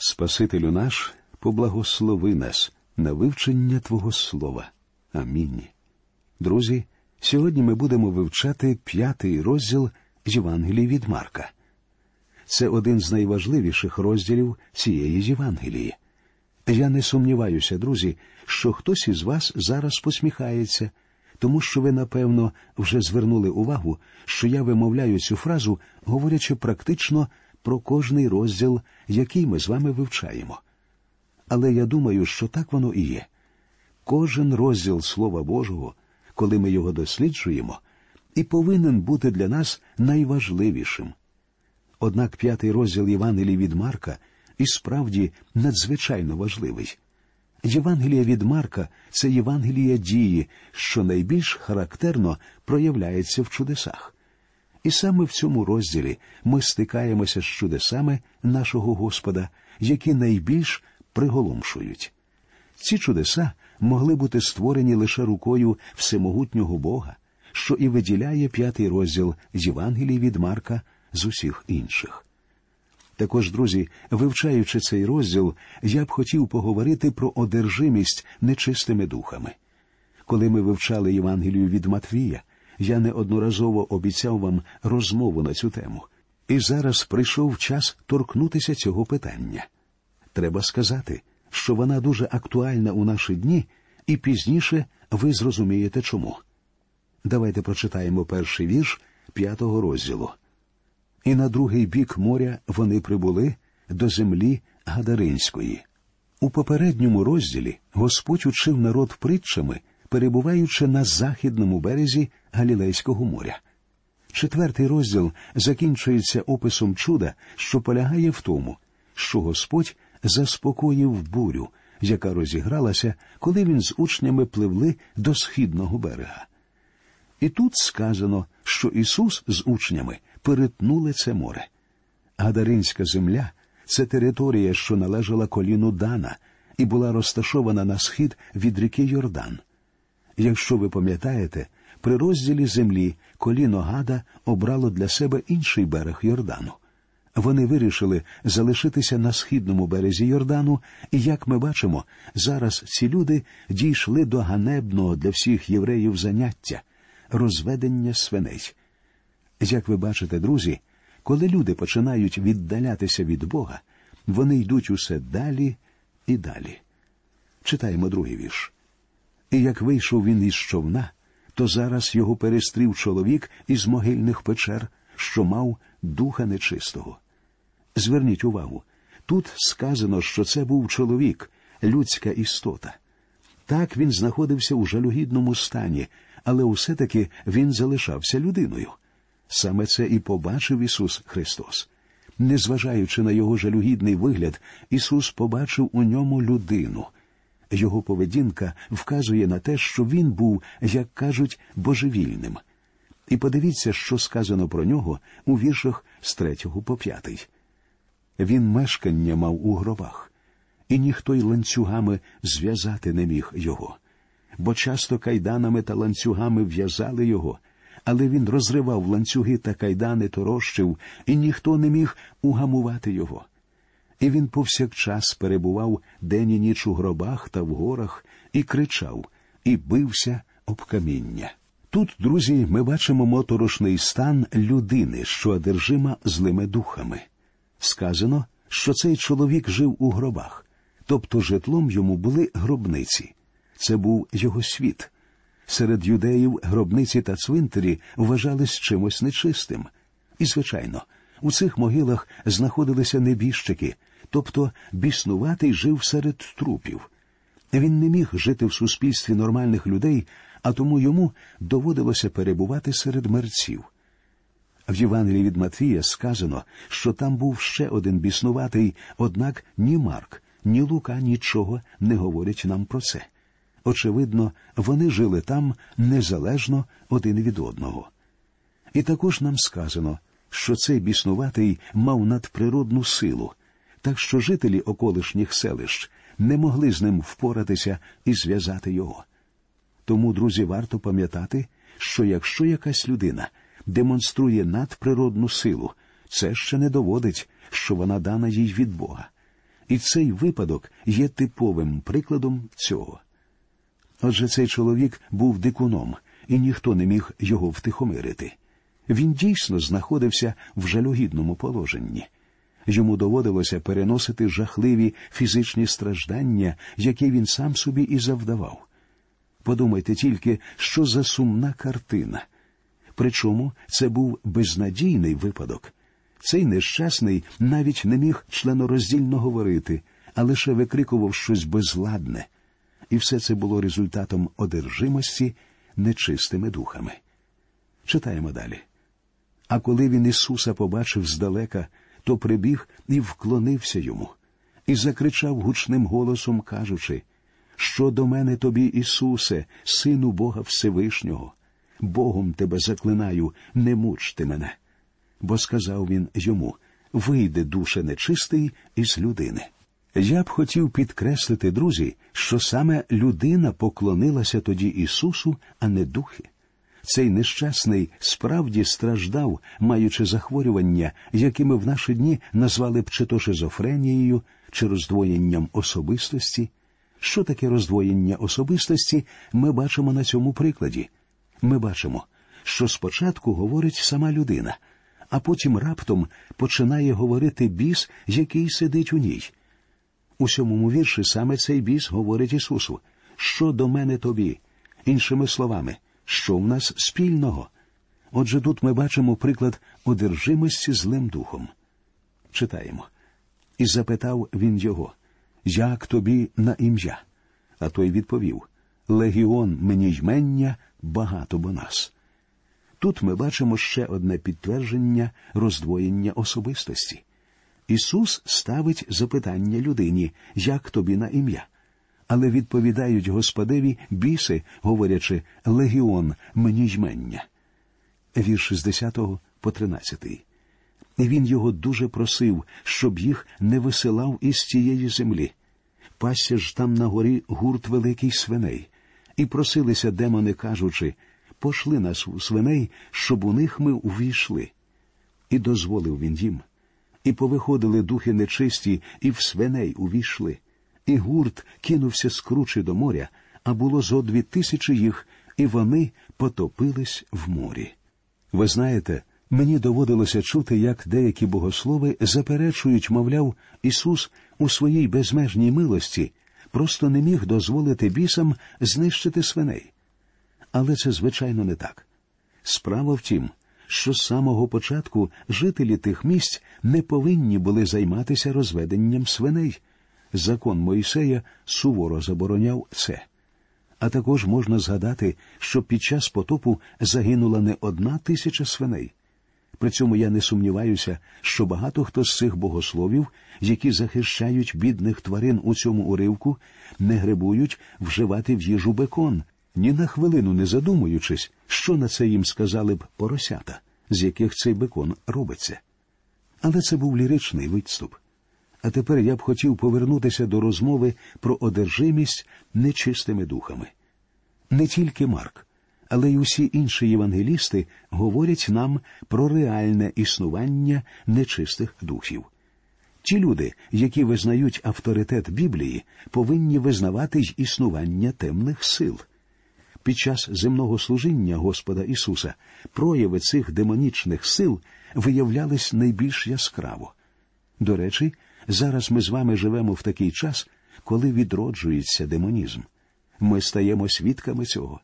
Спасителю наш, поблагослови нас на вивчення Твого Слова. Амінь. Друзі, сьогодні ми будемо вивчати п'ятий розділ з Євангелії від Марка. Це один з найважливіших розділів цієї Євангелії. Я не сумніваюся, друзі, що хтось із вас зараз посміхається, тому що ви, напевно, вже звернули увагу, що я вимовляю цю фразу, говорячи практично про кожний розділ, який ми з вами вивчаємо. Але я думаю, що так воно і є. Кожен розділ Слова Божого, коли ми його досліджуємо, і повинен бути для нас найважливішим. Однак п'ятий розділ Євангелії від Марка і справді надзвичайно важливий. Євангелія від Марка це Євангелія дії, що найбільш характерно проявляється в чудесах. І саме в цьому розділі ми стикаємося з чудесами нашого Господа, які найбільш приголомшують. Ці чудеса могли бути створені лише рукою всемогутнього Бога, що і виділяє п'ятий розділ Євангелії від Марка з усіх інших. Також, друзі, вивчаючи цей розділ, я б хотів поговорити про одержимість нечистими духами. Коли ми вивчали Євангелію від Матвія, я неодноразово обіцяв вам розмову на цю тему, і зараз прийшов час торкнутися цього питання. Треба сказати, що вона дуже актуальна у наші дні, і пізніше ви зрозумієте чому. Давайте прочитаємо перший вірш п'ятого розділу. І на другий бік моря вони прибули до землі Гадаринської. У попередньому розділі Господь учив народ притчами, перебуваючи на західному березі Галілейського моря. Четвертий розділ закінчується описом чуда, що полягає в тому, що Господь заспокоїв бурю, яка розігралася, коли він з учнями пливли до східного берега. І тут сказано, що Ісус з учнями перетнули це море. Гадаринська земля це територія, що належала коліну Дана і була розташована на схід від ріки Йордан. Якщо ви пам'ятаєте, при розділі землі коліно Гада обрало для себе інший берег Йордану. Вони вирішили залишитися на східному березі Йордану, і, як ми бачимо, зараз ці люди дійшли до ганебного для всіх євреїв заняття розведення свиней. Як ви бачите, друзі, коли люди починають віддалятися від Бога, вони йдуть усе далі і далі. Читаємо другий вірш. І як вийшов він із човна, то зараз його перестрів чоловік із могильних печер, що мав духа нечистого. Зверніть увагу, тут сказано, що це був чоловік, людська істота. Так він знаходився у жалюгідному стані, але усе таки він залишався людиною. Саме це і побачив Ісус Христос. Незважаючи на його жалюгідний вигляд, Ісус побачив у ньому людину. Його поведінка вказує на те, що він був, як кажуть, божевільним. І подивіться, що сказано про нього у віршах з третього по п'ятий. Він мешкання мав у гробах, і ніхто й ланцюгами зв'язати не міг його, бо часто кайданами та ланцюгами в'язали його, але він розривав ланцюги та кайдани торощив, і ніхто не міг угамувати його. І він повсякчас перебував день і ніч у гробах та в горах, і кричав, і бився об каміння. Тут, друзі, ми бачимо моторошний стан людини, що одержима злими духами. Сказано, що цей чоловік жив у гробах, тобто житлом йому були гробниці. Це був його світ. Серед юдеїв гробниці та цвинтарі вважались чимось нечистим. І, звичайно, у цих могилах знаходилися небіжчики, тобто біснуватий жив серед трупів. Він не міг жити в суспільстві нормальних людей, а тому йому доводилося перебувати серед мерців. В Євангелії від Матвія сказано, що там був ще один біснуватий, однак ні Марк, ні Лука нічого не говорять нам про це. Очевидно, вони жили там незалежно один від одного. І також нам сказано, що цей біснуватий мав надприродну силу, так що жителі околишніх селищ не могли з ним впоратися і зв'язати його. Тому, друзі, варто пам'ятати, що якщо якась людина демонструє надприродну силу, це ще не доводить, що вона дана їй від Бога. І цей випадок є типовим прикладом цього. Отже, цей чоловік був дикуном, і ніхто не міг його втихомирити. Він дійсно знаходився в жалюгідному положенні. Йому доводилося переносити жахливі фізичні страждання, які він сам собі і завдавав. Подумайте тільки, що за сумна картина. Причому це був безнадійний випадок. Цей нещасний навіть не міг членороздільно говорити, а лише викрикував щось безладне. І все це було результатом одержимості нечистими духами. Читаємо далі. А коли він Ісуса побачив здалека, то прибіг і вклонився йому, і закричав гучним голосом, кажучи, що до мене тобі, Ісусе, Сину Бога Всевишнього, Богом тебе заклинаю, не мучте мене. Бо сказав він йому вийде душе нечистий із людини. Я б хотів підкреслити, друзі, що саме людина поклонилася тоді Ісусу, а не духи. Цей нещасний справді страждав, маючи захворювання, якими в наші дні назвали б чи то шизофренією, чи роздвоєнням особистості. Що таке роздвоєння особистості, ми бачимо на цьому прикладі. Ми бачимо, що спочатку говорить сама людина, а потім раптом починає говорити біс, який сидить у ній. У сьомому вірші саме цей біс говорить Ісусу, що до мене тобі, іншими словами що в нас спільного. Отже, тут ми бачимо приклад одержимості злим духом. Читаємо. І запитав він його, як тобі на ім'я? А той відповів Легіон мені ймення багато бо нас. Тут ми бачимо ще одне підтвердження роздвоєння особистості. Ісус ставить запитання людині, як тобі на ім'я але відповідають Господеві біси, говорячи Легіон мені ймення. Вірш 60 по 13. І він його дуже просив, щоб їх не висилав із тієї землі. Пасся ж там на горі гурт великий свиней, і просилися демони, кажучи пошли нас у свиней, щоб у них ми увійшли. І дозволив він їм. І повиходили духи нечисті, і в свиней увійшли і гурт кинувся з кручі до моря, а було зо дві тисячі їх, і вони потопились в морі. Ви знаєте, мені доводилося чути, як деякі богослови заперечують, мовляв, Ісус у своїй безмежній милості просто не міг дозволити бісам знищити свиней. Але це, звичайно, не так. Справа в тім, що з самого початку жителі тих місць не повинні були займатися розведенням свиней закон Моїсея суворо забороняв це. А також можна згадати, що під час потопу загинула не одна тисяча свиней. При цьому я не сумніваюся, що багато хто з цих богословів, які захищають бідних тварин у цьому уривку, не гребують вживати в їжу бекон, ні на хвилину не задумуючись, що на це їм сказали б поросята, з яких цей бекон робиться. Але це був ліричний відступ. А тепер я б хотів повернутися до розмови про одержимість нечистими духами. Не тільки Марк, але й усі інші євангелісти говорять нам про реальне існування нечистих духів. Ті люди, які визнають авторитет Біблії, повинні визнавати й існування темних сил. Під час земного служіння Господа Ісуса прояви цих демонічних сил виявлялись найбільш яскраво. До речі, Зараз ми з вами живемо в такий час, коли відроджується демонізм. Ми стаємо свідками цього.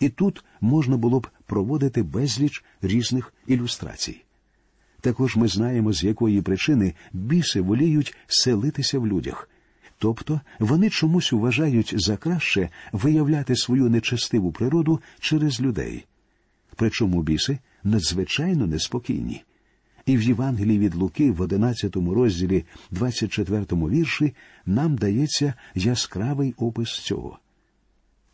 І тут можна було б проводити безліч різних ілюстрацій. Також ми знаємо, з якої причини біси воліють селитися в людях, тобто вони чомусь вважають за краще виявляти свою нечестиву природу через людей. Причому біси надзвичайно неспокійні. І в Євангелії від Луки, в 11 розділі, 24 вірші, нам дається яскравий опис цього.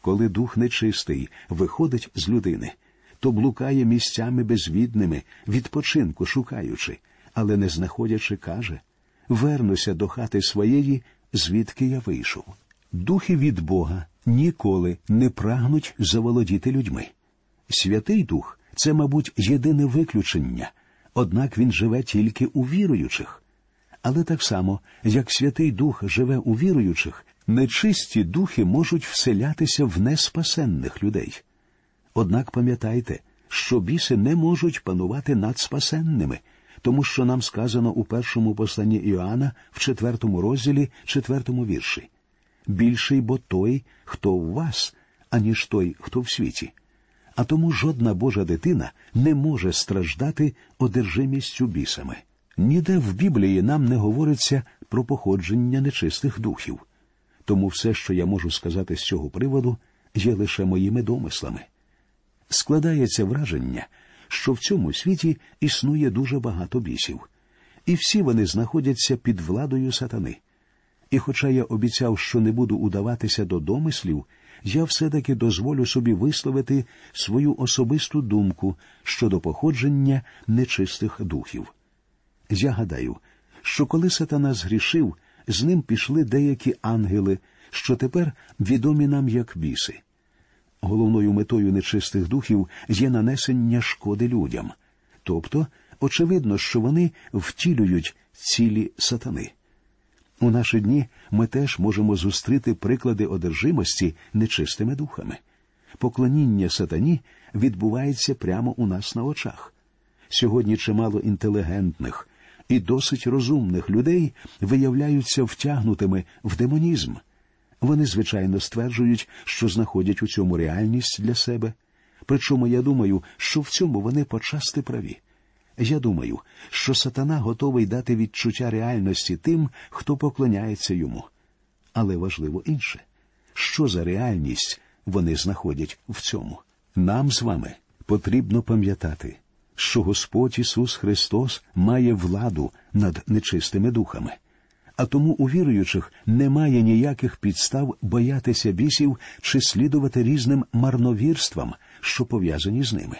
Коли дух нечистий виходить з людини, то блукає місцями безвідними, відпочинку шукаючи, але не знаходячи, каже Вернуся до хати своєї, звідки я вийшов. Духи від Бога ніколи не прагнуть заволодіти людьми. Святий Дух це, мабуть, єдине виключення однак він живе тільки у віруючих. Але так само, як Святий Дух живе у віруючих, нечисті духи можуть вселятися в неспасенних людей. Однак пам'ятайте, що біси не можуть панувати над спасенними, тому що нам сказано у першому посланні Іоанна в четвертому розділі, четвертому вірші більший бо той, хто в вас, аніж той, хто в світі. А тому жодна Божа дитина не може страждати одержимістю бісами. Ніде в Біблії нам не говориться про походження нечистих духів. Тому все, що я можу сказати з цього приводу, є лише моїми домислами. Складається враження, що в цьому світі існує дуже багато бісів, і всі вони знаходяться під владою сатани. І, хоча я обіцяв, що не буду удаватися до домислів, я все-таки дозволю собі висловити свою особисту думку щодо походження нечистих духів. Я гадаю, що коли сатана згрішив, з ним пішли деякі ангели, що тепер відомі нам як біси. Головною метою нечистих духів є нанесення шкоди людям, тобто очевидно, що вони втілюють цілі сатани. У наші дні ми теж можемо зустріти приклади одержимості нечистими духами. Поклоніння сатані відбувається прямо у нас на очах. Сьогодні чимало інтелігентних і досить розумних людей виявляються втягнутими в демонізм. Вони, звичайно, стверджують, що знаходять у цьому реальність для себе. Причому я думаю, що в цьому вони почасти праві. Я думаю, що сатана готовий дати відчуття реальності тим, хто поклоняється йому. Але важливо інше, що за реальність вони знаходять в цьому. Нам з вами потрібно пам'ятати, що Господь Ісус Христос має владу над нечистими духами, а тому у віруючих немає ніяких підстав боятися бісів чи слідувати різним марновірствам, що пов'язані з ними.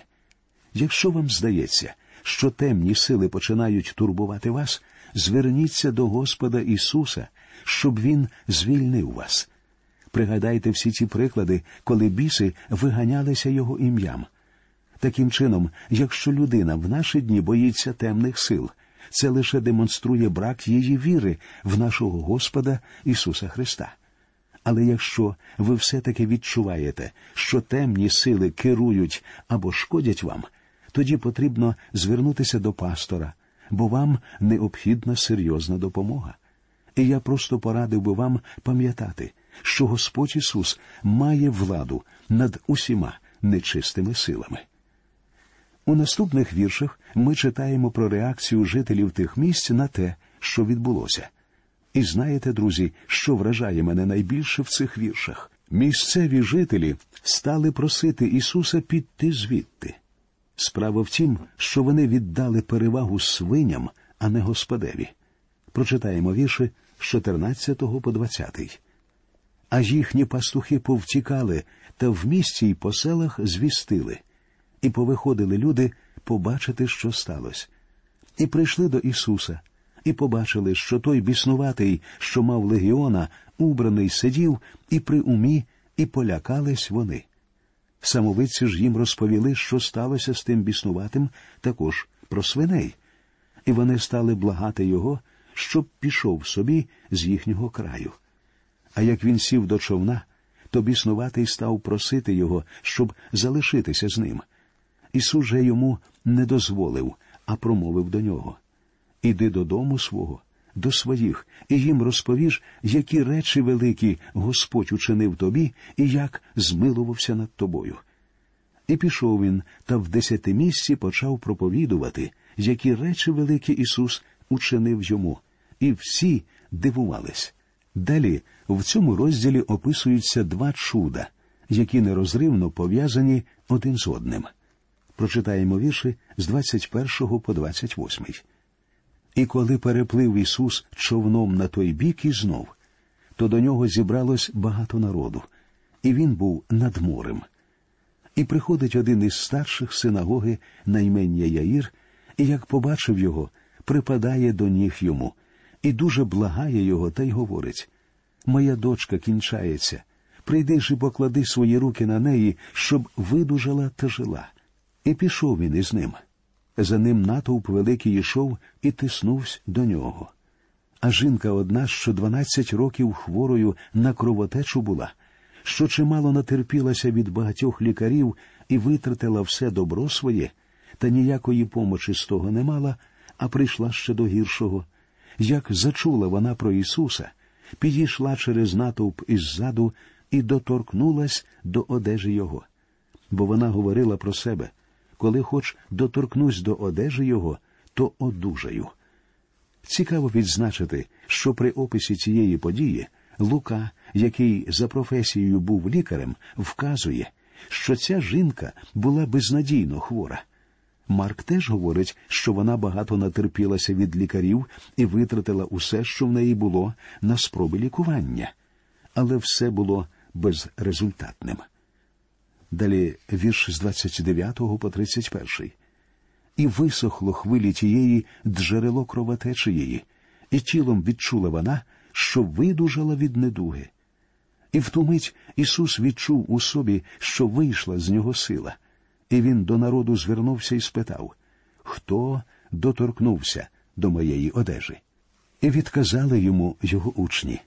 Якщо вам здається, що темні сили починають турбувати вас, зверніться до Господа Ісуса, щоб Він звільнив вас. Пригадайте всі ці приклади, коли біси виганялися Його ім'ям. Таким чином, якщо людина в наші дні боїться темних сил, це лише демонструє брак її віри в нашого Господа Ісуса Христа. Але якщо ви все таки відчуваєте, що темні сили керують або шкодять вам, тоді потрібно звернутися до пастора, бо вам необхідна серйозна допомога. І я просто порадив би вам пам'ятати, що Господь Ісус має владу над усіма нечистими силами. У наступних віршах ми читаємо про реакцію жителів тих місць на те, що відбулося. І знаєте, друзі, що вражає мене найбільше в цих віршах? Місцеві жителі стали просити Ісуса піти звідти. Справа в тім, що вони віддали перевагу свиням, а не господеві. Прочитаємо вірші з 14 по 20. А їхні пастухи повтікали та в місті й по селах звістили, і повиходили люди побачити, що сталося. І прийшли до Ісуса, і побачили, що той біснуватий, що мав легіона, убраний сидів, і при умі, і полякались вони. Самовидці ж їм розповіли, що сталося з тим біснуватим, також про свиней, і вони стали благати його, щоб пішов собі з їхнього краю. А як він сів до човна, то біснуватий став просити його, щоб залишитися з ним. Ісус же йому не дозволив, а промовив до нього Іди додому свого, до своїх, і їм розповіш, які речі великі Господь учинив тобі і як змилувався над тобою. І пішов він та в десяти місці почав проповідувати, які речі великі Ісус учинив йому, і всі дивувались. Далі в цьому розділі описуються два чуда, які нерозривно пов'язані один з одним. Прочитаємо вірші з 21 по 28. І коли переплив Ісус човном на той бік і знов, то до нього зібралось багато народу, і він був над морем. І приходить один із старших синагоги на імення Яїр, і як побачив його, припадає до ніг йому, і дуже благає його та й говорить Моя дочка кінчається, прийди ж і поклади свої руки на неї, щоб видужала та жила. І пішов він із ним. За ним натовп великий йшов і тиснувся до нього. А жінка одна, що дванадцять років хворою на кровотечу була, що чимало натерпілася від багатьох лікарів і витратила все добро своє, та ніякої помочі з того не мала, а прийшла ще до гіршого. Як зачула вона про Ісуса, підійшла через натовп іззаду і доторкнулась до одежі Його. Бо вона говорила про себе коли хоч доторкнусь до одежі Його, то одужаю. Цікаво відзначити, що при описі цієї події Лука, який за професією був лікарем, вказує, що ця жінка була безнадійно хвора. Марк теж говорить, що вона багато натерпілася від лікарів і витратила усе, що в неї було, на спроби лікування, але все було безрезультатним. Далі вірш з 29 по 31. І висохло хвилі тієї джерело кровотечі і тілом відчула вона, що видужала від недуги. І в ту мить Ісус відчув у собі, що вийшла з нього сила, і він до народу звернувся і спитав Хто доторкнувся до моєї одежі? І відказали йому його учні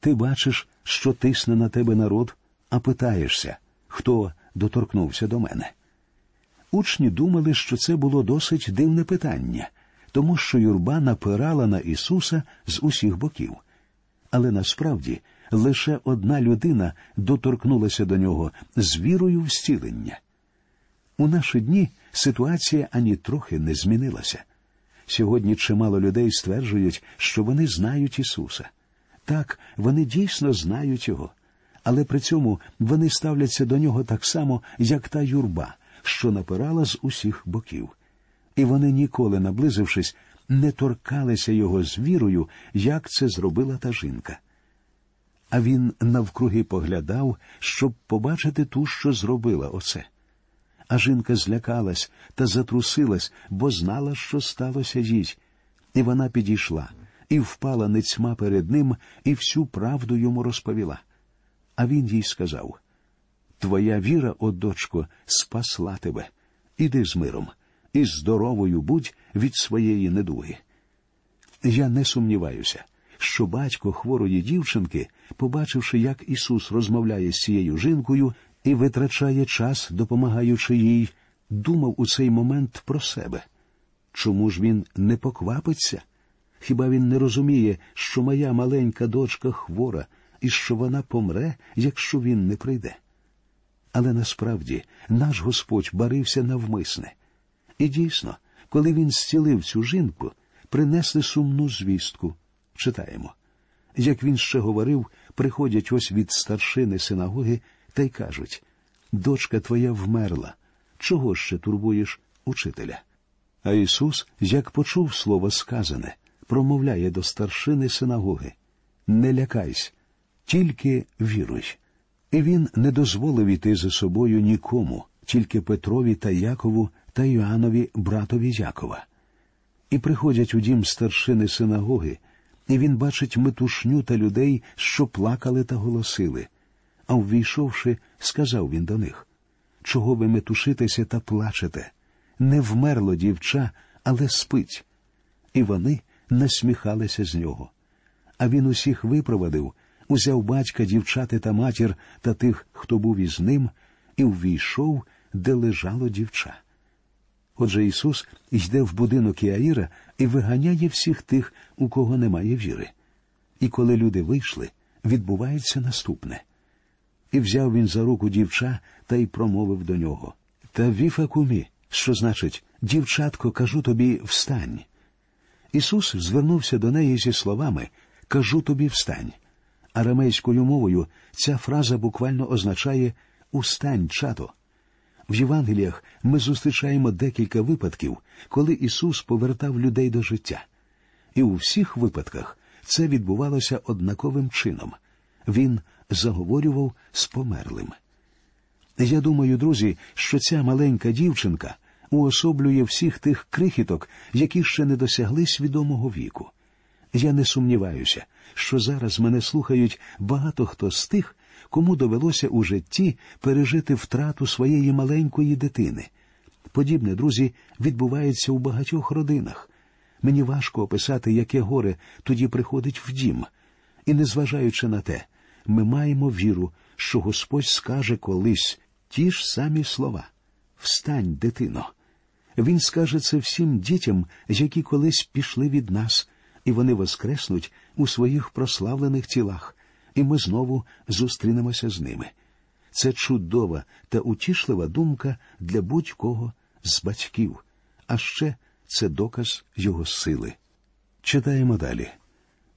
Ти бачиш, що тисне на тебе народ, а питаєшся, хто доторкнувся до мене. Учні думали, що це було досить дивне питання, тому що юрба напирала на Ісуса з усіх боків. Але насправді лише одна людина доторкнулася до нього з вірою в зцілення. У наші дні ситуація ані трохи не змінилася. Сьогодні чимало людей стверджують, що вони знають Ісуса. Так, вони дійсно знають Його, але при цьому вони ставляться до нього так само, як та юрба, що напирала з усіх боків. І вони, ніколи наблизившись, не торкалися його з вірою, як це зробила та жінка. А він навкруги поглядав, щоб побачити ту, що зробила оце. А жінка злякалась та затрусилась, бо знала, що сталося їй. І вона підійшла і впала нецьма перед ним, і всю правду йому розповіла. А він їй сказав Твоя віра, о дочко, спасла тебе. Іди з миром, і здоровою будь від своєї недуги. Я не сумніваюся, що батько хворої дівчинки, побачивши, як Ісус розмовляє з цією жінкою і витрачає час, допомагаючи їй, думав у цей момент про себе. Чому ж він не поквапиться? Хіба він не розуміє, що моя маленька дочка хвора і що вона помре, якщо він не прийде? Але насправді наш Господь барився навмисне. І дійсно, коли він зцілив цю жінку, принесли сумну звістку. Читаємо. Як він ще говорив, приходять ось від старшини синагоги та й кажуть дочка твоя вмерла. Чого ще турбуєш учителя? А Ісус, як почув слово сказане, промовляє до старшини синагоги Не лякайся, тільки віруй. І він не дозволив іти за собою нікому, тільки Петрові та Якову та Йоаннові, братові Якова. І приходять у дім старшини синагоги, і він бачить метушню та людей, що плакали та голосили. А ввійшовши, сказав він до них Чого ви метушитеся та плачете? Не вмерло дівча, але спить. І вони насміхалися з нього. А він усіх випровадив, узяв батька, дівчати та матір та тих, хто був із ним, і ввійшов, де лежало дівча. Отже Ісус йде в будинок Іаїра і виганяє всіх тих, у кого немає віри. І коли люди вийшли, відбувається наступне. І взяв він за руку дівча та й промовив до нього Та віфа кумі, що значить, дівчатко, кажу тобі, встань. Ісус звернувся до неї зі словами Кажу тобі, встань. Арамейською мовою ця фраза буквально означає Устань, чато. В Євангеліях ми зустрічаємо декілька випадків, коли Ісус повертав людей до життя. І у всіх випадках це відбувалося однаковим чином він заговорював з померлим. Я думаю, друзі, що ця маленька дівчинка уособлює всіх тих крихіток, які ще не досягли свідомого віку. Я не сумніваюся, що зараз мене слухають багато хто з тих, кому довелося у житті пережити втрату своєї маленької дитини. Подібне, друзі, відбувається у багатьох родинах. Мені важко описати, яке горе тоді приходить в дім. І, незважаючи на те, ми маємо віру, що Господь скаже колись ті ж самі слова Встань, дитино. Він скаже це всім дітям, які колись пішли від нас, і вони воскреснуть у своїх прославлених тілах, і ми знову зустрінемося з ними. Це чудова та утішлива думка для будь-кого з батьків, а ще це доказ його сили. Читаємо далі.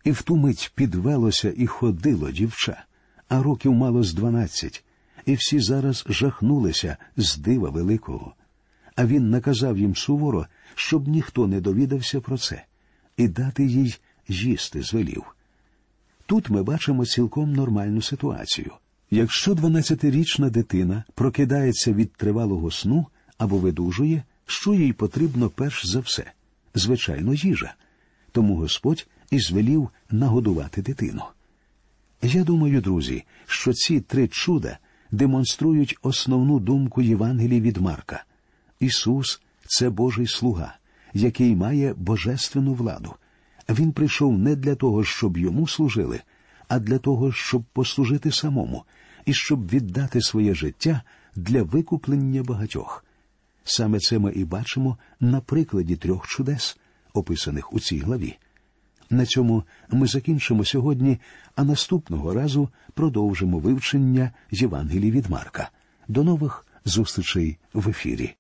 І в ту мить підвелося і ходило дівча, а років мало з дванадцять, і всі зараз жахнулися з дива великого. А він наказав їм суворо, щоб ніхто не довідався про це, і дати їй їсти звелів. Тут ми бачимо цілком нормальну ситуацію. Якщо дванадцятирічна дитина прокидається від тривалого сну або видужує, що їй потрібно перш за все? Звичайно, їжа. Тому Господь і звелів нагодувати дитину. Я думаю, друзі, що ці три чуда демонструють основну думку Євангелії від Марка. Ісус це Божий слуга, який має божественну владу. Він прийшов не для того, щоб йому служили, а для того, щоб послужити самому і щоб віддати своє життя для викуплення багатьох. Саме це ми і бачимо на прикладі трьох чудес, описаних у цій главі. На цьому ми закінчимо сьогодні, а наступного разу продовжимо вивчення Євангелії від Марка. До нових зустрічей в ефірі.